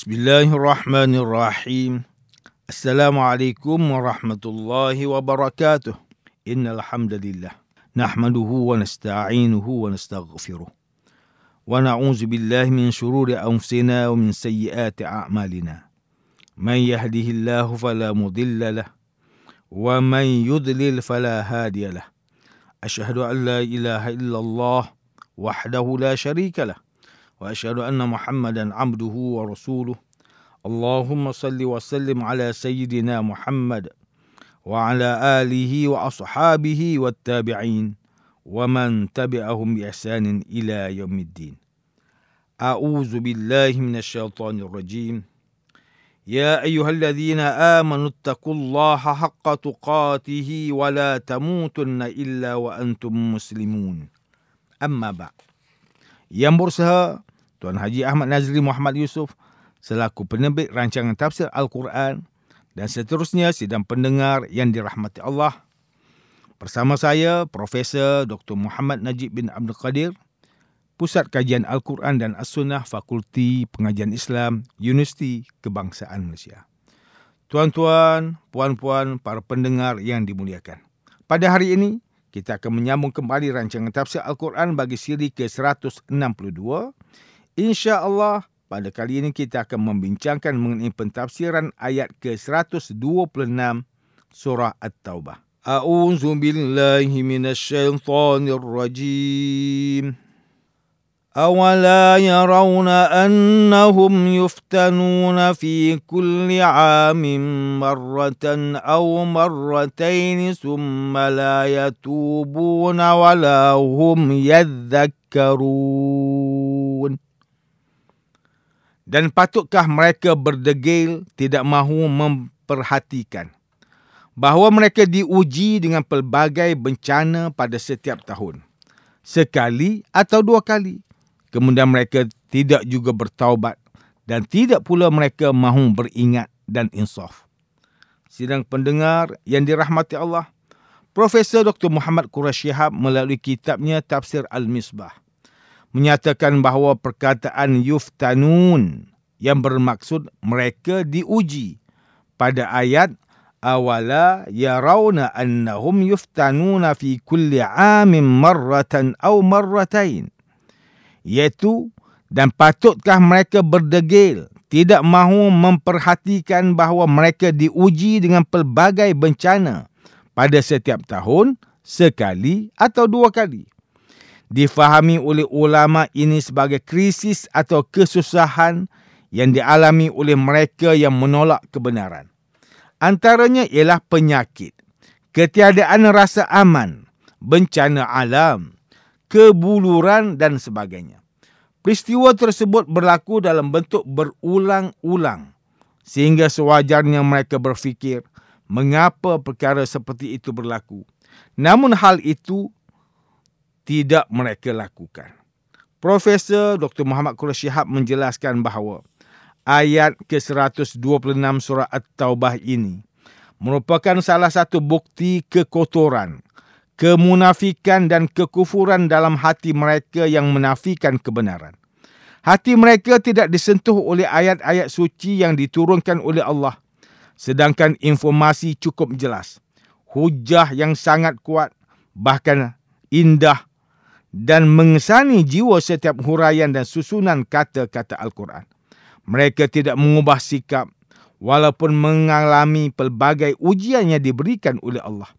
Bismillahirrahmanirrahim. Assalamualaikum warahmatullahi wabarakatuh. Innal hamdalillah nahmaduhu wa nasta'inuhu wa nastaghfiruh. Wa na'udzu billahi min shururi anfusina wa min sayyiati a'malina. Man yahdihillahu fala mudilla lah wa man yudlil fala hadiya lah. Ashhadu an la ilaha illallah wahdahu la syarika lah anna Muhammadan abduhu wa rasuluh. اللهم صل وسلم على سيدنا محمد وعلى آله وأصحابه والتابعين ومن تبعهم بإحسان إلى يوم الدين. أعوذ بالله من الشيطان الرجيم. يا أيها الذين آمنوا اتقوا الله حق تقاته ولا تموتن إلا وأنتم مسلمون. أما بعد. berusaha Tuan Haji Ahmad Nazri Muhammad Yusof selaku penerbit rancangan tafsir Al-Quran dan seterusnya sidang pendengar yang dirahmati Allah. Bersama saya, Profesor Dr. Muhammad Najib bin Abdul Qadir, Pusat Kajian Al-Quran dan As-Sunnah Fakulti Pengajian Islam, Universiti Kebangsaan Malaysia. Tuan-tuan, puan-puan, para pendengar yang dimuliakan. Pada hari ini, kita akan menyambung kembali rancangan tafsir Al-Quran bagi siri ke-162 InsyaAllah, pada kali ini kita akan membincangkan mengenai pentafsiran ayat ke-126 surah At-Taubah. A'udzu billahi minasyaitonir rajim. أولا يرون أنهم يفتنون في كل عام مرة أو مرتين ثم لا يتوبون ولا هم يذكرون dan patutkah mereka berdegil tidak mahu memperhatikan bahawa mereka diuji dengan pelbagai bencana pada setiap tahun. Sekali atau dua kali. Kemudian mereka tidak juga bertaubat dan tidak pula mereka mahu beringat dan insaf. Sidang pendengar yang dirahmati Allah, Profesor Dr. Muhammad Qurash Shihab melalui kitabnya Tafsir Al-Misbah menyatakan bahawa perkataan yuftanun yang bermaksud mereka diuji pada ayat awala yarawna annahum yuftanuna fi kulli amin marratan aw marratain. Iaitu dan patutkah mereka berdegil tidak mahu memperhatikan bahawa mereka diuji dengan pelbagai bencana pada setiap tahun sekali atau dua kali difahami oleh ulama ini sebagai krisis atau kesusahan yang dialami oleh mereka yang menolak kebenaran. Antaranya ialah penyakit, ketiadaan rasa aman, bencana alam, kebuluran dan sebagainya. Peristiwa tersebut berlaku dalam bentuk berulang-ulang sehingga sewajarnya mereka berfikir mengapa perkara seperti itu berlaku. Namun hal itu tidak mereka lakukan. Profesor Dr. Muhammad Qurash Shihab menjelaskan bahawa ayat ke-126 surah At-Taubah ini merupakan salah satu bukti kekotoran, kemunafikan dan kekufuran dalam hati mereka yang menafikan kebenaran. Hati mereka tidak disentuh oleh ayat-ayat suci yang diturunkan oleh Allah. Sedangkan informasi cukup jelas. Hujah yang sangat kuat, bahkan indah dan mengesani jiwa setiap huraian dan susunan kata-kata Al-Quran. Mereka tidak mengubah sikap walaupun mengalami pelbagai ujian yang diberikan oleh Allah.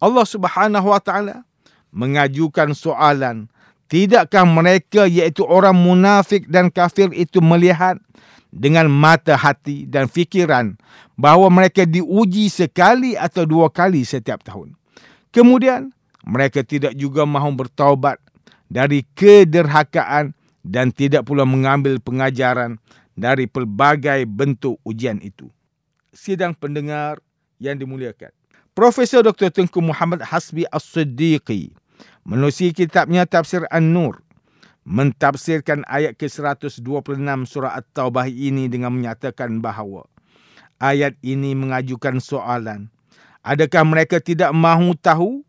Allah Subhanahu Wa Taala mengajukan soalan, tidakkah mereka iaitu orang munafik dan kafir itu melihat dengan mata hati dan fikiran bahawa mereka diuji sekali atau dua kali setiap tahun. Kemudian mereka tidak juga mahu bertaubat dari kederhakaan dan tidak pula mengambil pengajaran dari pelbagai bentuk ujian itu. Sidang pendengar yang dimuliakan. Profesor Dr. Tengku Muhammad Hasbi As-Siddiqi menulis kitabnya Tafsir An-Nur mentafsirkan ayat ke-126 surah At-Taubah ini dengan menyatakan bahawa ayat ini mengajukan soalan. Adakah mereka tidak mahu tahu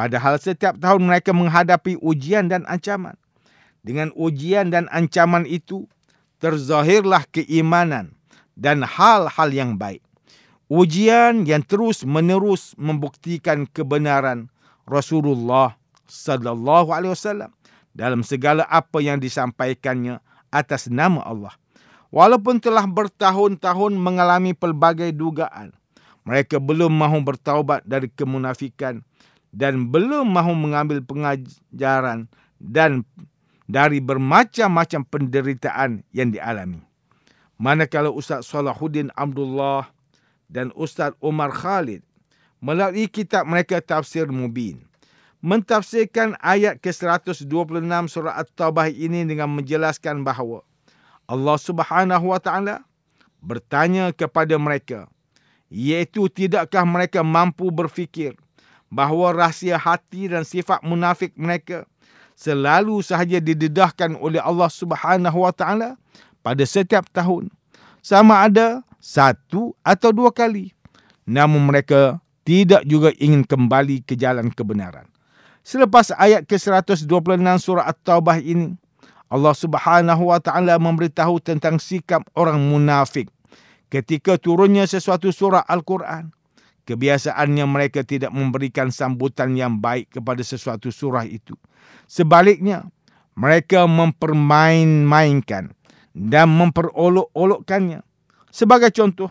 Padahal setiap tahun mereka menghadapi ujian dan ancaman. Dengan ujian dan ancaman itu, terzahirlah keimanan dan hal-hal yang baik. Ujian yang terus menerus membuktikan kebenaran Rasulullah sallallahu alaihi wasallam dalam segala apa yang disampaikannya atas nama Allah. Walaupun telah bertahun-tahun mengalami pelbagai dugaan, mereka belum mahu bertaubat dari kemunafikan dan belum mahu mengambil pengajaran dan dari bermacam-macam penderitaan yang dialami. Manakala Ustaz Salahuddin Abdullah dan Ustaz Umar Khalid melalui kitab mereka Tafsir Mubin mentafsirkan ayat ke-126 surah At-Taubah ini dengan menjelaskan bahawa Allah Subhanahu wa taala bertanya kepada mereka iaitu tidakkah mereka mampu berfikir bahawa rahsia hati dan sifat munafik mereka selalu sahaja didedahkan oleh Allah Subhanahu wa taala pada setiap tahun. Sama ada satu atau dua kali. Namun mereka tidak juga ingin kembali ke jalan kebenaran. Selepas ayat ke-126 surah At-Taubah ini Allah Subhanahu wa taala memberitahu tentang sikap orang munafik ketika turunnya sesuatu surah Al-Quran. Kebiasaannya mereka tidak memberikan sambutan yang baik kepada sesuatu surah itu. Sebaliknya, mereka mempermain-mainkan dan memperolok-olokkannya. Sebagai contoh,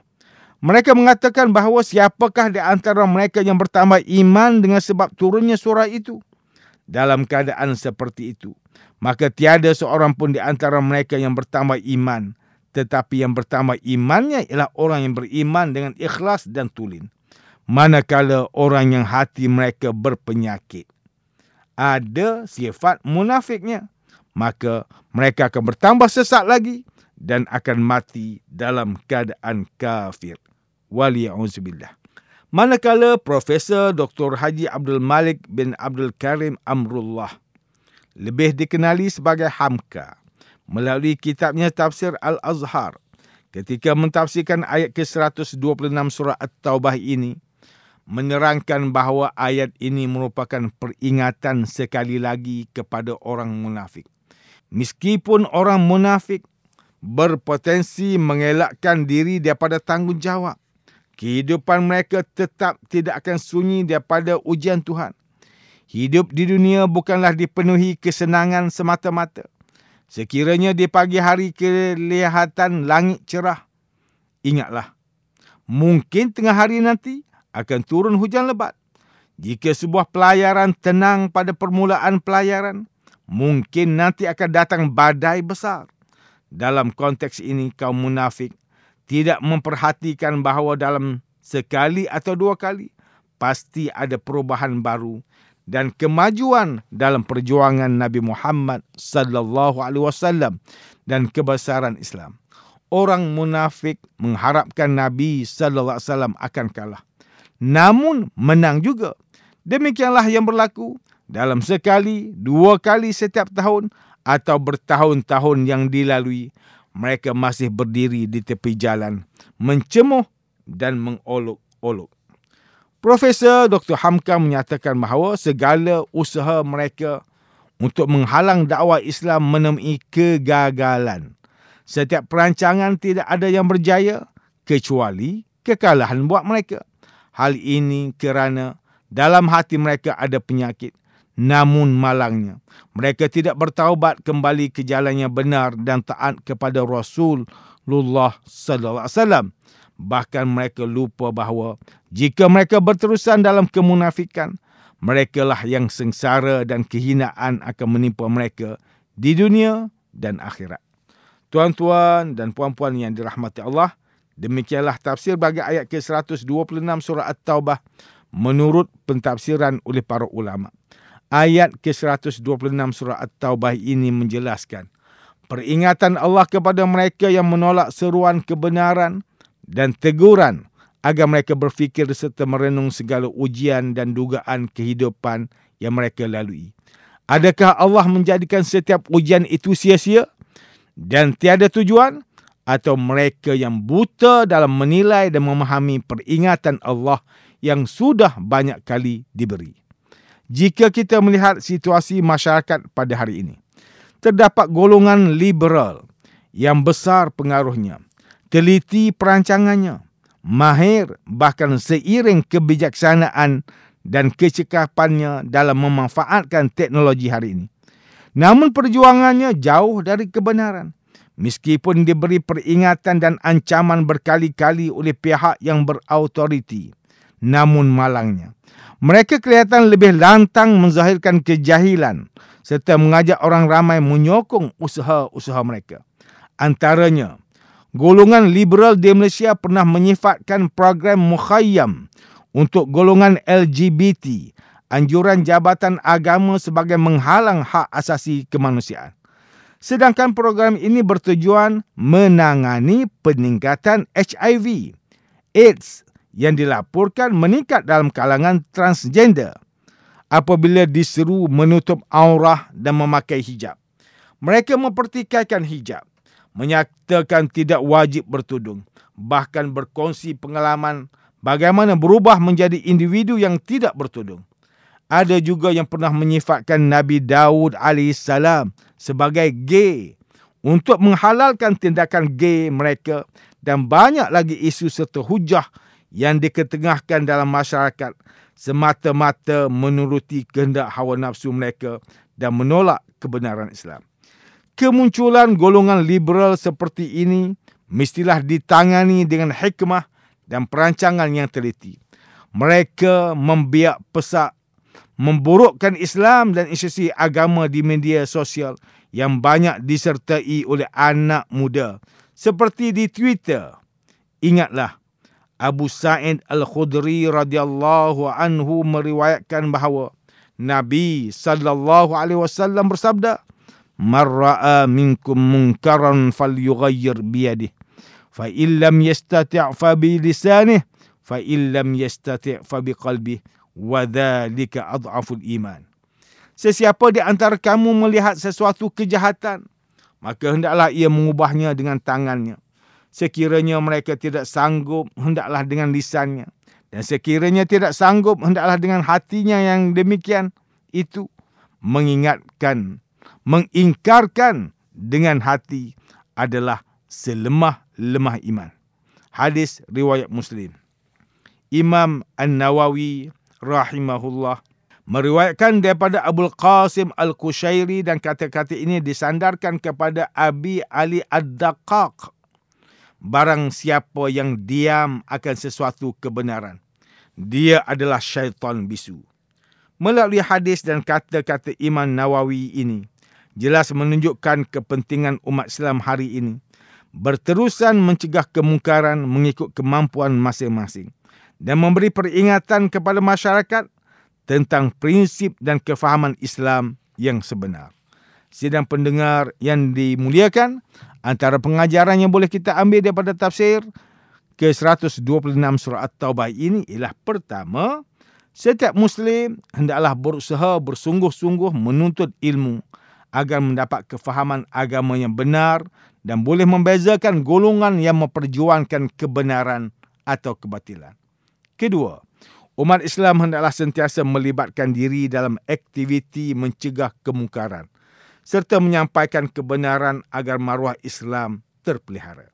mereka mengatakan bahawa siapakah di antara mereka yang bertambah iman dengan sebab turunnya surah itu. Dalam keadaan seperti itu, maka tiada seorang pun di antara mereka yang bertambah iman. Tetapi yang bertambah imannya ialah orang yang beriman dengan ikhlas dan tulin. Manakala orang yang hati mereka berpenyakit. Ada sifat munafiknya. Maka mereka akan bertambah sesat lagi dan akan mati dalam keadaan kafir. Waliyahudzubillah. Manakala Profesor Dr. Haji Abdul Malik bin Abdul Karim Amrullah lebih dikenali sebagai Hamka melalui kitabnya Tafsir Al-Azhar ketika mentafsirkan ayat ke-126 surah At-Taubah ini menerangkan bahawa ayat ini merupakan peringatan sekali lagi kepada orang munafik. Meskipun orang munafik berpotensi mengelakkan diri daripada tanggungjawab, kehidupan mereka tetap tidak akan sunyi daripada ujian Tuhan. Hidup di dunia bukanlah dipenuhi kesenangan semata-mata. Sekiranya di pagi hari kelihatan langit cerah, ingatlah, mungkin tengah hari nanti akan turun hujan lebat. Jika sebuah pelayaran tenang pada permulaan pelayaran, mungkin nanti akan datang badai besar. Dalam konteks ini, kaum munafik tidak memperhatikan bahawa dalam sekali atau dua kali, pasti ada perubahan baru dan kemajuan dalam perjuangan Nabi Muhammad sallallahu alaihi wasallam dan kebesaran Islam. Orang munafik mengharapkan Nabi sallallahu alaihi wasallam akan kalah. Namun menang juga. Demikianlah yang berlaku dalam sekali, dua kali setiap tahun atau bertahun-tahun yang dilalui. Mereka masih berdiri di tepi jalan, mencemuh dan mengolok-olok. Profesor Dr. Hamka menyatakan bahawa segala usaha mereka untuk menghalang dakwah Islam menemui kegagalan. Setiap perancangan tidak ada yang berjaya kecuali kekalahan buat mereka. Hal ini kerana dalam hati mereka ada penyakit. Namun malangnya, mereka tidak bertaubat kembali ke jalan yang benar dan taat kepada Rasulullah sallallahu alaihi wasallam. Bahkan mereka lupa bahawa jika mereka berterusan dalam kemunafikan, mereka lah yang sengsara dan kehinaan akan menimpa mereka di dunia dan akhirat. Tuan-tuan dan puan-puan yang dirahmati Allah, demikianlah tafsir bagi ayat ke-126 surah At-Taubah menurut pentafsiran oleh para ulama. Ayat ke-126 surah At-Taubah ini menjelaskan peringatan Allah kepada mereka yang menolak seruan kebenaran dan teguran agar mereka berfikir serta merenung segala ujian dan dugaan kehidupan yang mereka lalui. Adakah Allah menjadikan setiap ujian itu sia-sia dan tiada tujuan atau mereka yang buta dalam menilai dan memahami peringatan Allah yang sudah banyak kali diberi. Jika kita melihat situasi masyarakat pada hari ini, terdapat golongan liberal yang besar pengaruhnya, teliti perancangannya, mahir bahkan seiring kebijaksanaan dan kecekapannya dalam memanfaatkan teknologi hari ini. Namun perjuangannya jauh dari kebenaran. Meskipun diberi peringatan dan ancaman berkali-kali oleh pihak yang berautoriti. Namun malangnya. Mereka kelihatan lebih lantang menzahirkan kejahilan serta mengajak orang ramai menyokong usaha-usaha mereka. Antaranya, golongan liberal di Malaysia pernah menyifatkan program Mukhayyam untuk golongan LGBT, anjuran Jabatan Agama sebagai menghalang hak asasi kemanusiaan. Sedangkan program ini bertujuan menangani peningkatan HIV, AIDS yang dilaporkan meningkat dalam kalangan transgender apabila diseru menutup aurah dan memakai hijab. Mereka mempertikaikan hijab, menyatakan tidak wajib bertudung, bahkan berkongsi pengalaman bagaimana berubah menjadi individu yang tidak bertudung. Ada juga yang pernah menyifatkan Nabi Daud AS sebagai gay untuk menghalalkan tindakan gay mereka dan banyak lagi isu serta hujah yang diketengahkan dalam masyarakat semata-mata menuruti kehendak hawa nafsu mereka dan menolak kebenaran Islam. Kemunculan golongan liberal seperti ini mestilah ditangani dengan hikmah dan perancangan yang teliti. Mereka membiak pesak memburukkan Islam dan institusi agama di media sosial yang banyak disertai oleh anak muda seperti di Twitter. Ingatlah Abu Sa'id Al-Khudri radhiyallahu anhu meriwayatkan bahawa Nabi sallallahu alaihi wasallam bersabda, "Man ra'a minkum munkaran falyughayyir bi yadihi, fa in lam yastati' fa bi lisanihi, fa in lam yastati' fa bi qalbihi." Wadhalika adhaful iman. Sesiapa di antara kamu melihat sesuatu kejahatan, maka hendaklah ia mengubahnya dengan tangannya. Sekiranya mereka tidak sanggup, hendaklah dengan lisannya. Dan sekiranya tidak sanggup, hendaklah dengan hatinya yang demikian. Itu mengingatkan, mengingkarkan dengan hati adalah selemah-lemah iman. Hadis riwayat Muslim. Imam An-Nawawi rahimahullah meriwayatkan daripada Abdul Qasim Al-Kushairi dan kata-kata ini disandarkan kepada Abi Ali Ad-Daqaq. Barang siapa yang diam akan sesuatu kebenaran, dia adalah syaitan bisu. Melalui hadis dan kata-kata Imam Nawawi ini, jelas menunjukkan kepentingan umat Islam hari ini berterusan mencegah kemungkaran mengikut kemampuan masing-masing dan memberi peringatan kepada masyarakat tentang prinsip dan kefahaman Islam yang sebenar. Sidang pendengar yang dimuliakan, antara pengajaran yang boleh kita ambil daripada tafsir ke-126 surah At-Taubah ini ialah pertama, setiap Muslim hendaklah berusaha bersungguh-sungguh menuntut ilmu agar mendapat kefahaman agama yang benar dan boleh membezakan golongan yang memperjuangkan kebenaran atau kebatilan. Kedua, umat Islam hendaklah sentiasa melibatkan diri dalam aktiviti mencegah kemungkaran serta menyampaikan kebenaran agar maruah Islam terpelihara.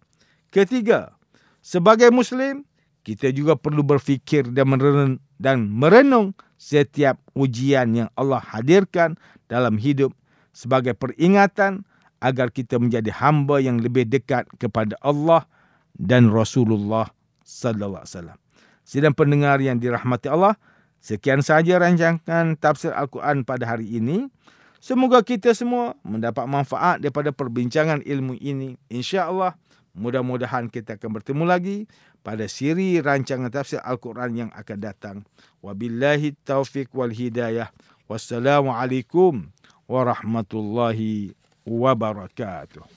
Ketiga, sebagai Muslim, kita juga perlu berfikir dan merenung, dan merenung setiap ujian yang Allah hadirkan dalam hidup sebagai peringatan agar kita menjadi hamba yang lebih dekat kepada Allah dan Rasulullah sallallahu alaihi wasallam. Sidang pendengar yang dirahmati Allah, sekian sahaja rancangan tafsir Al-Quran pada hari ini. Semoga kita semua mendapat manfaat daripada perbincangan ilmu ini. Insya Allah, mudah-mudahan kita akan bertemu lagi pada siri rancangan tafsir Al-Quran yang akan datang. Wabillahi taufiq wal hidayah. Wassalamualaikum warahmatullahi wabarakatuh.